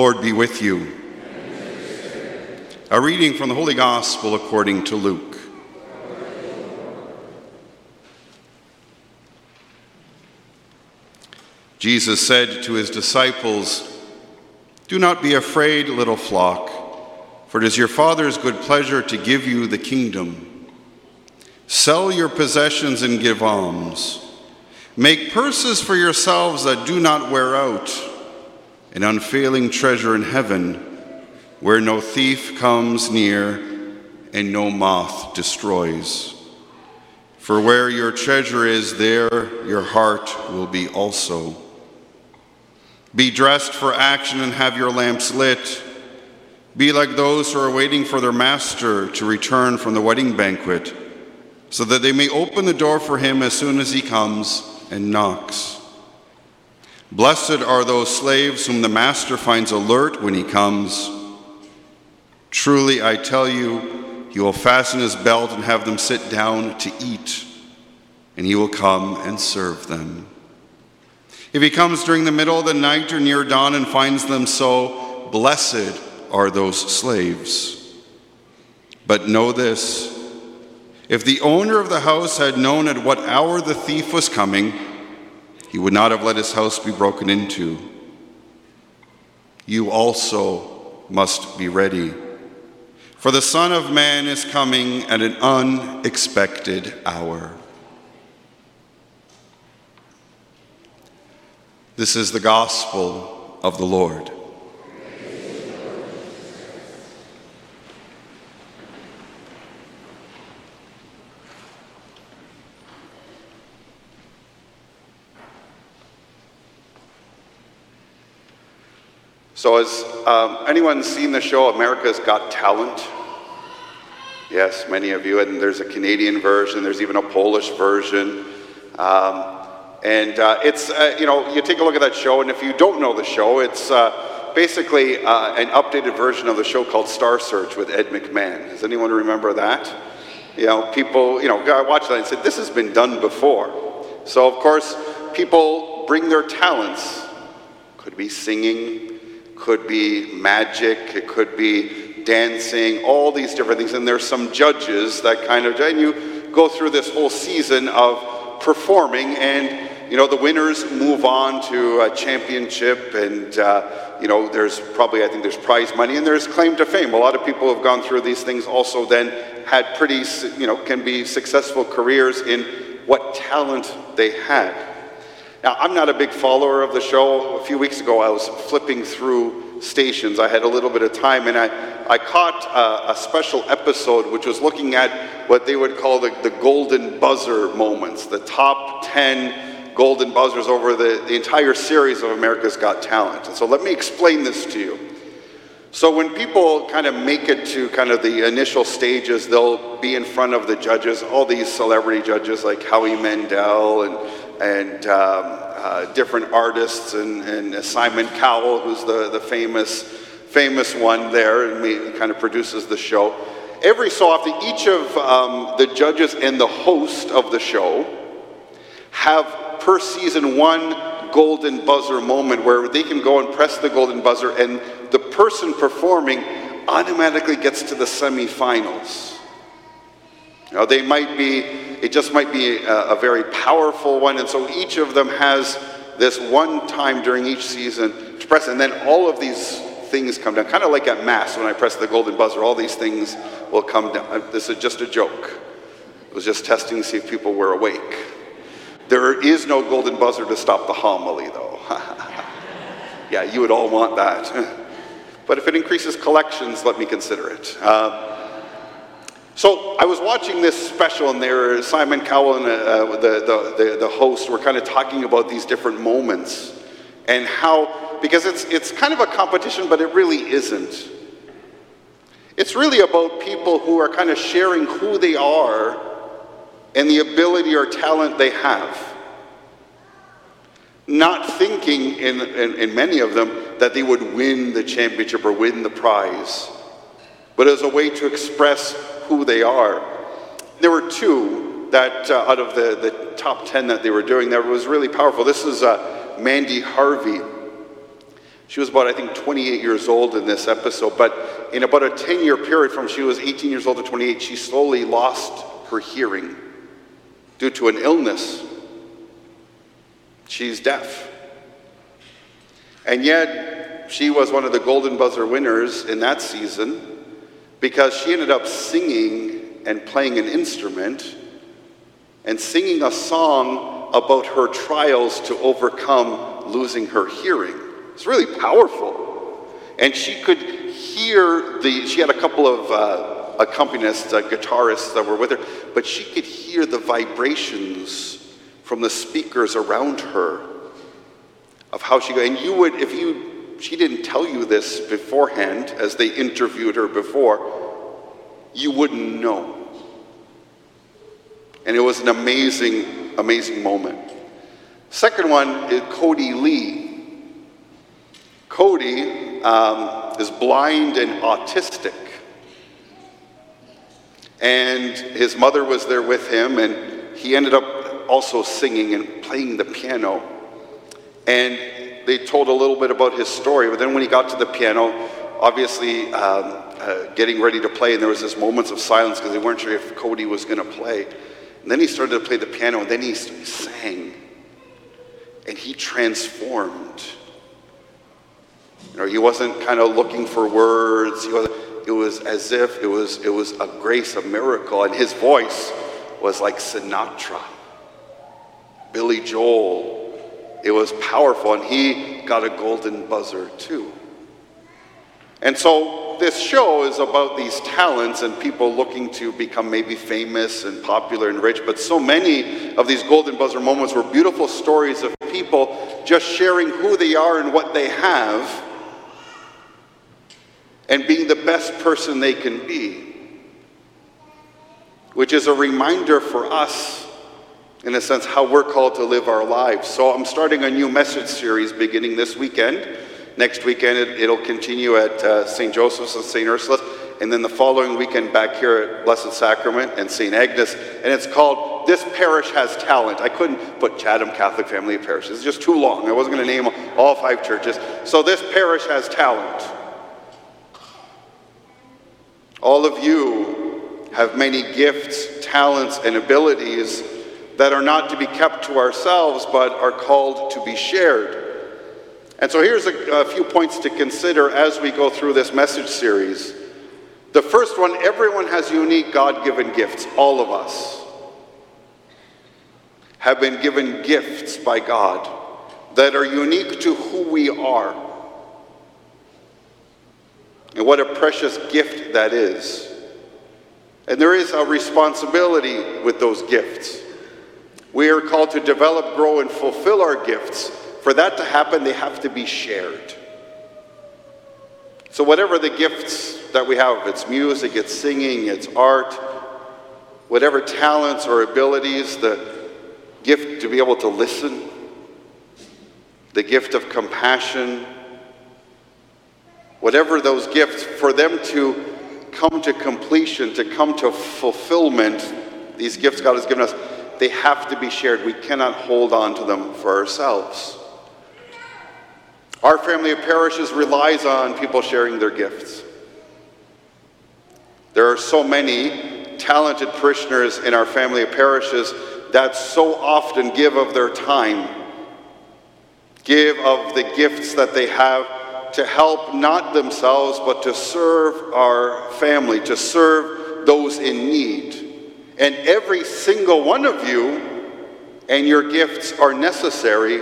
Lord be with you. A reading from the Holy Gospel according to Luke. Jesus said to his disciples, Do not be afraid, little flock, for it is your Father's good pleasure to give you the kingdom. Sell your possessions and give alms. Make purses for yourselves that do not wear out, an unfailing treasure in heaven, where no thief comes near and no moth destroys. For where your treasure is, there your heart will be also. Be dressed for action and have your lamps lit. Be like those who are waiting for their master to return from the wedding banquet, so that they may open the door for him as soon as he comes and knocks. Blessed are those slaves whom the master finds alert when he comes. Truly, I tell you, he will fasten his belt and have them sit down to eat, and he will come and serve them. If he comes during the middle of the night or near dawn and finds them so, blessed are those slaves. But know this if the owner of the house had known at what hour the thief was coming, he would not have let his house be broken into. You also must be ready. For the Son of Man is coming at an unexpected hour. This is the gospel of the Lord. So, has um, anyone seen the show America's Got Talent? Yes, many of you. And there's a Canadian version, there's even a Polish version. Um, and uh, it's, uh, you know, you take a look at that show, and if you don't know the show, it's uh, basically uh, an updated version of the show called Star Search with Ed McMahon. Does anyone remember that? You know, people, you know, I watch that and said, this has been done before. So, of course, people bring their talents. Could be singing, could be magic, it could be dancing, all these different things. And there's some judges that kind of, and you go through this whole season of performing and you know, the winners move on to a championship, and uh, you know, there's probably I think there's prize money and there's claim to fame. A lot of people have gone through these things. Also, then had pretty, you know, can be successful careers in what talent they had. Now, I'm not a big follower of the show. A few weeks ago, I was flipping through stations. I had a little bit of time, and I, I caught a, a special episode which was looking at what they would call the, the golden buzzer moments, the top 10 golden buzzers over the, the entire series of America's Got Talent. And so let me explain this to you. So when people kind of make it to kind of the initial stages, they'll be in front of the judges, all these celebrity judges like Howie Mandel and, and um, uh, different artists and, and Simon Cowell, who's the, the famous, famous one there, and he kind of produces the show. Every so often, each of um, the judges and the host of the show have per season one golden buzzer moment where they can go and press the golden buzzer and the person performing automatically gets to the semifinals. Now they might be, it just might be a, a very powerful one, and so each of them has this one time during each season to press, and then all of these things come down. Kind of like at Mass when I press the golden buzzer, all these things will come down. This is just a joke. It was just testing to see if people were awake. There is no golden buzzer to stop the homily, though. yeah, you would all want that. but if it increases collections, let me consider it. Uh, so I was watching this special, and there, Simon Cowell and uh, the, the, the, the host were kind of talking about these different moments and how, because it's, it's kind of a competition, but it really isn't. It's really about people who are kind of sharing who they are and the ability or talent they have. Not thinking in, in, in, many of them that they would win the championship or win the prize, but as a way to express who they are. There were two that uh, out of the, the top 10 that they were doing that was really powerful. This is uh, Mandy Harvey. She was about, I think, 28 years old in this episode, but in about a 10 year period from she was 18 years old to 28, she slowly lost her hearing due to an illness. She's deaf. And yet, she was one of the Golden Buzzer winners in that season because she ended up singing and playing an instrument and singing a song about her trials to overcome losing her hearing. It's really powerful. And she could hear the, she had a couple of uh, accompanists, uh, guitarists that were with her, but she could hear the vibrations from the speakers around her of how she, and you would, if you, she didn't tell you this beforehand as they interviewed her before, you wouldn't know. And it was an amazing, amazing moment. Second one is Kodi Lee. Kodi um, is blind and autistic. And his mother was there with him, and he ended up also singing and playing the piano. And they told a little bit about his story, but then when he got to the piano, obviously um, uh, getting ready to play, and there was this moments of silence because they weren't sure if Kodi was going to play. And then he started to play the piano, and then he sang, and he transformed. You know, he wasn't kind of looking for words. He wasn't, it was as if it was, it was a grace, a miracle, and his voice was like Sinatra, Billy Joel. It was powerful, and he got a golden buzzer too. And so this show is about these talents and people looking to become maybe famous and popular and rich, but so many of these golden buzzer moments were beautiful stories of people just sharing who they are and what they have and being the best person they can be, which is a reminder for us, in a sense, how we're called to live our lives. So I'm starting a new message series beginning this weekend. Next weekend, it, will continue at uh, St. Joseph's and St. Ursula's, and then the following weekend back here at Blessed Sacrament and St. Agnes, and it's called This Parish Has Talent. I couldn't put Chatham Catholic Family Parish, it's just too long. I wasn't going to name all five churches. So, this parish has talent. All of you have many gifts, talents, and abilities that are not to be kept to ourselves, but are called to be shared. And so here's a, a, few points to consider as we go through this message series. The first one everyone has unique God given gifts, all of us have been given gifts by God that are unique to who we are. And what a precious gift that is. And there is a responsibility with those gifts. We are called to develop, grow, and fulfill our gifts. For that to happen, they have to be shared. So, whatever the gifts that we have, it's music, it's singing, it's art, whatever talents or abilities, the gift to be able to listen, the gift of compassion, whatever those gifts, for them to come to completion, to come to fulfillment, these gifts God has given us, they have to be shared. We cannot hold on to them for ourselves. Our family of parishes relies on people sharing their gifts. There are so many talented parishioners in our family of parishes that so often give of their time, give of the gifts that they have to help not themselves, but to serve our family, to serve those in need. And every single one of you and your gifts are necessary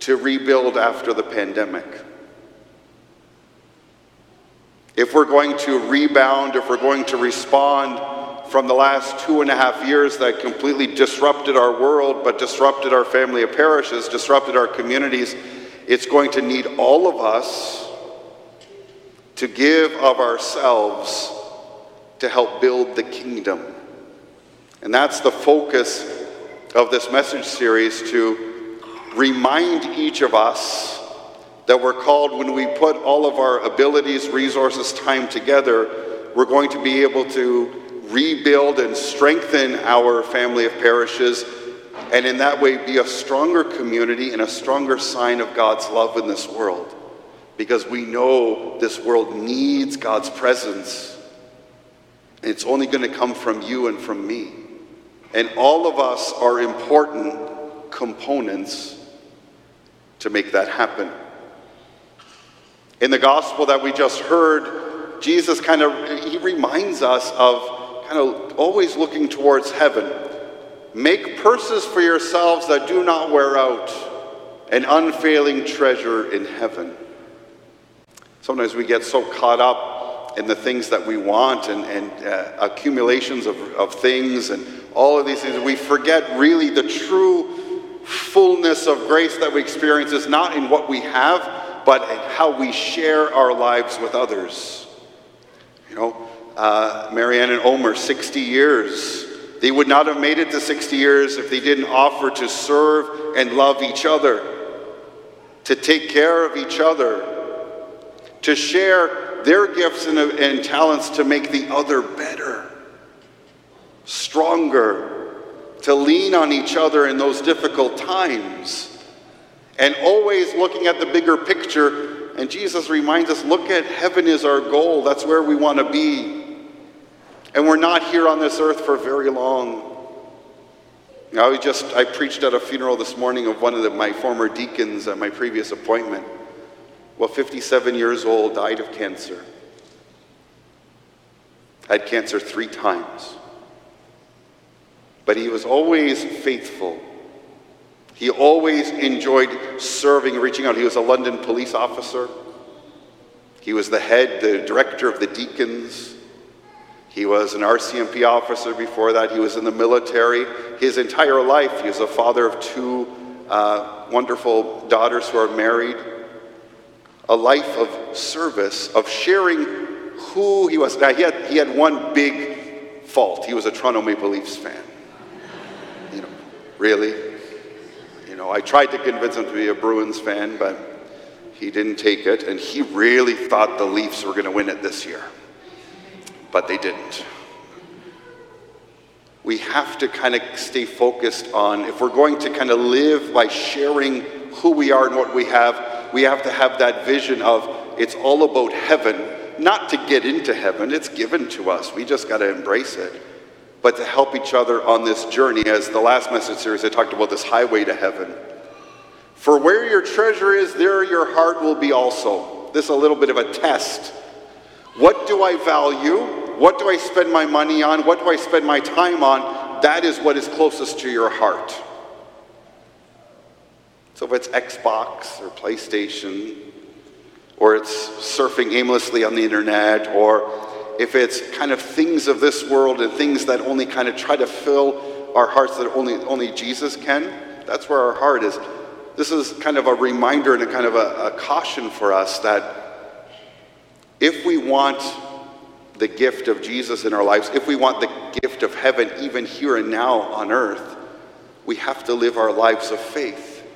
to rebuild after the pandemic. If we're going to rebound, if we're going to respond from the last two and a half years that completely disrupted our world, but disrupted our family of parishes, disrupted our communities, it's going to need all of us to give of ourselves to help build the kingdom. And that's the focus of this message series to remind each of us that we're called when we put all of our abilities, resources, time together, we're going to be able to rebuild and strengthen our family of parishes and in that way be a stronger community and a stronger sign of God's love in this world. Because we know this world needs God's presence. It's only going to come from you and from me. And all of us are important components to make that happen. In the gospel that we just heard, Jesus kind of he reminds us of kind of always looking towards heaven. Make purses for yourselves that do not wear out, an unfailing treasure in heaven. Sometimes we get so caught up in the things that we want and, and uh, accumulations of, of things and all of these things, we forget really the true fullness of grace that we experience is not in what we have, but in how we share our lives with others. You know, uh, Marianne and Omer, 60 years. They would not have made it to 60 years if they didn't offer to serve and love each other, to take care of each other, to share their gifts and, and talents to make the other better stronger, to lean on each other in those difficult times, and always looking at the bigger picture. And Jesus reminds us look at heaven is our goal, that's where we want to be. And we're not here on this earth for very long. I just I preached at a funeral this morning of one of the, my former deacons at my previous appointment. Well, 57 years old, died of cancer. Had cancer three times. But he was always faithful. He always enjoyed serving, reaching out. He was a London police officer. He was the head, the director of the deacons. He was an RCMP officer before that. He was in the military. His entire life, he was a father of two uh, wonderful daughters who are married. A life of service, of sharing who he was. Now, he had, he had one big fault. He was a Toronto Maple Leafs fan. Really? You know, I tried to convince him to be a Bruins fan, but he didn't take it, and he really thought the Leafs were going to win it this year. But they didn't. We have to kind of stay focused on, if we're going to kind of live by sharing who we are and what we have, we have to have that vision of it's all about heaven, not to get into heaven, it's given to us. We just got to embrace it but to help each other on this journey. As the last message series, I talked about this highway to heaven. For where your treasure is, there your heart will be also. This is a little bit of a test. What do I value? What do I spend my money on? What do I spend my time on? That is what is closest to your heart. So if it's Xbox or PlayStation, or it's surfing aimlessly on the internet, or if it's kind of things of this world and things that only kind of try to fill our hearts that only, only Jesus can, that's where our heart is. This is kind of a reminder and a kind of a, a caution for us that if we want the gift of Jesus in our lives, if we want the gift of heaven even here and now on earth, we have to live our lives of faith.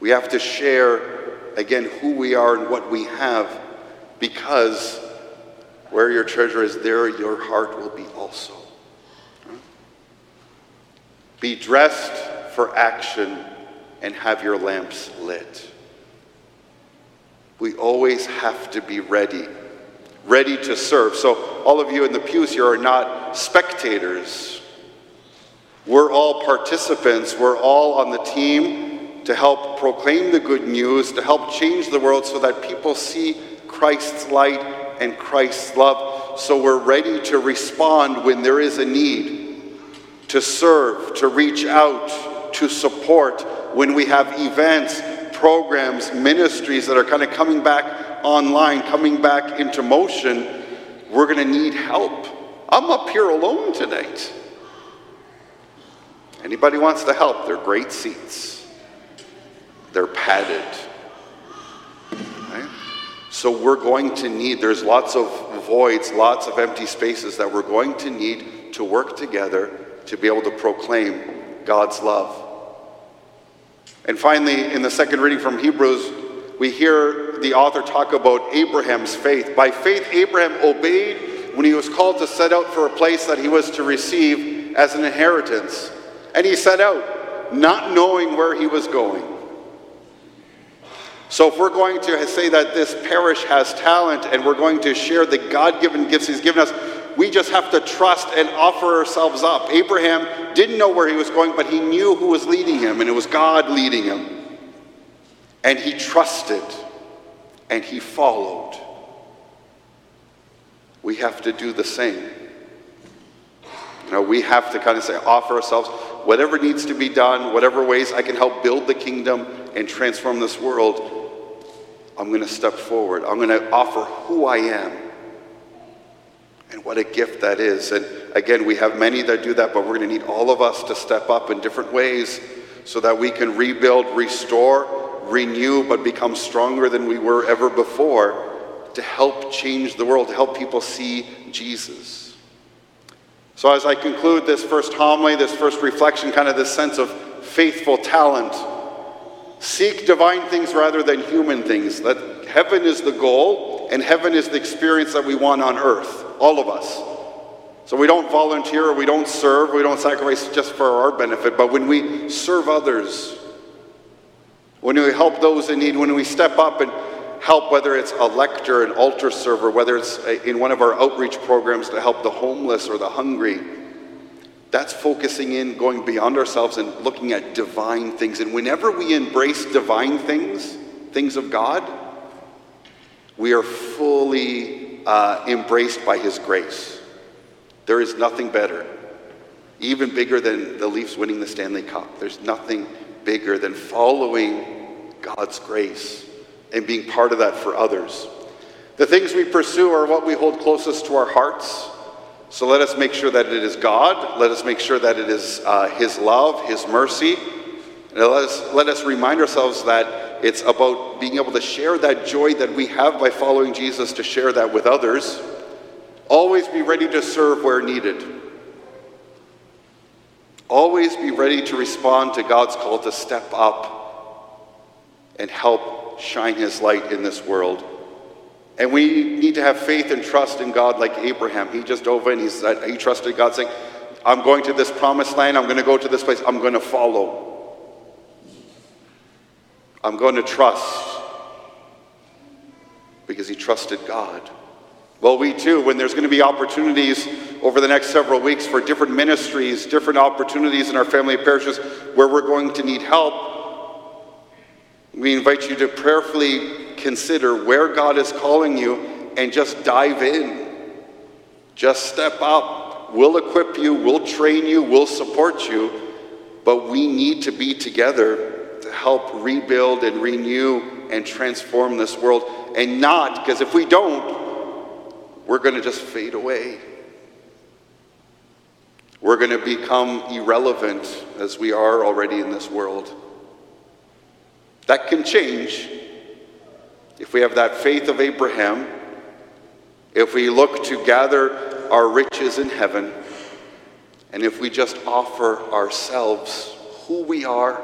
We have to share, again, who we are and what we have because where your treasure is, there your heart will be also. Be dressed for action and have your lamps lit. We always have to be ready, ready to serve. So, all of you in the pews here are not spectators. We're all participants. We're all on the team to help proclaim the good news, to help change the world so that people see Christ's light and Christ's love so we're ready to respond when there is a need, to serve, to reach out, to support when we have events, programs, ministries that are kind of coming back online, coming back into motion. We're going to need help. I'm up here alone tonight. Anybody wants to help? They're great seats. They're padded. So we're going to need, there's lots of voids, lots of empty spaces that we're going to need to work together to be able to proclaim God's love. And finally, in the second reading from Hebrews, we hear the author talk about Abraham's faith. By faith, Abraham obeyed when he was called to set out for a place that he was to receive as an inheritance. And he set out, not knowing where he was going. So, if we're going to say that this parish has talent and we're going to share the God given gifts He's given us, we just have to trust and offer ourselves up. Abraham didn't know where he was going, but he knew who was leading him, and it was God leading him. And he trusted and he followed. We have to do the same. You know, we have to kind of say, offer ourselves, whatever needs to be done, whatever ways I can help build the kingdom and transform this world, I'm going to step forward. I'm going to offer who I am. And what a gift that is. And again, we have many that do that, but we're going to need all of us to step up in different ways so that we can rebuild, restore, renew, but become stronger than we were ever before to help change the world, to help people see Jesus. So, as I conclude this first homily, this first reflection, kind of this sense of faithful talent Seek divine things rather than human things. That heaven is the goal, and heaven is the experience that we want on earth, all of us. So we don't volunteer, or we don't serve, we don't sacrifice just for our benefit, but when we serve others, when we help those in need, when we step up and help, whether it's a lector, an altar server, whether it's in one of our outreach programs to help the homeless or the hungry, that's focusing in, going beyond ourselves and looking at divine things. And whenever we embrace divine things, things of God, we are fully uh, embraced by His grace. There is nothing better, even bigger than the Leafs winning the Stanley Cup. There's nothing bigger than following God's grace and being part of that for others. The things we pursue are what we hold closest to our hearts. So let us make sure that it is God. Let us make sure that it is uh, His love, His mercy. And let us, let us remind ourselves that it's about being able to share that joy that we have by following Jesus, to share that with others. Always be ready to serve where needed. Always be ready to respond to God's call to step up and help shine His light in this world. And we need to have faith and trust in God like Abraham. He just dove in, he, said, he trusted God, saying, I'm going to this promised land, I'm going to go to this place, I'm going to follow. I'm going to trust because he trusted God. Well, we too, when there's going to be opportunities over the next several weeks for different ministries, different opportunities in our family parishes where we're going to need help, we invite you to prayerfully consider where God is calling you and just dive in. Just step up. We'll equip you, we'll train you, we'll support you, but we need to be together to help rebuild and renew and transform this world. And not, because if we don't, we're going to just fade away. We're going to become irrelevant as we are already in this world. That can change if we have that faith of Abraham, if we look to gather our riches in heaven, and if we just offer ourselves who we are,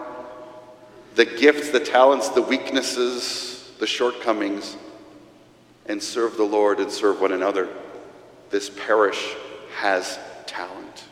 the gifts, the talents, the weaknesses, the shortcomings, and serve the Lord and serve one another, this parish has talent.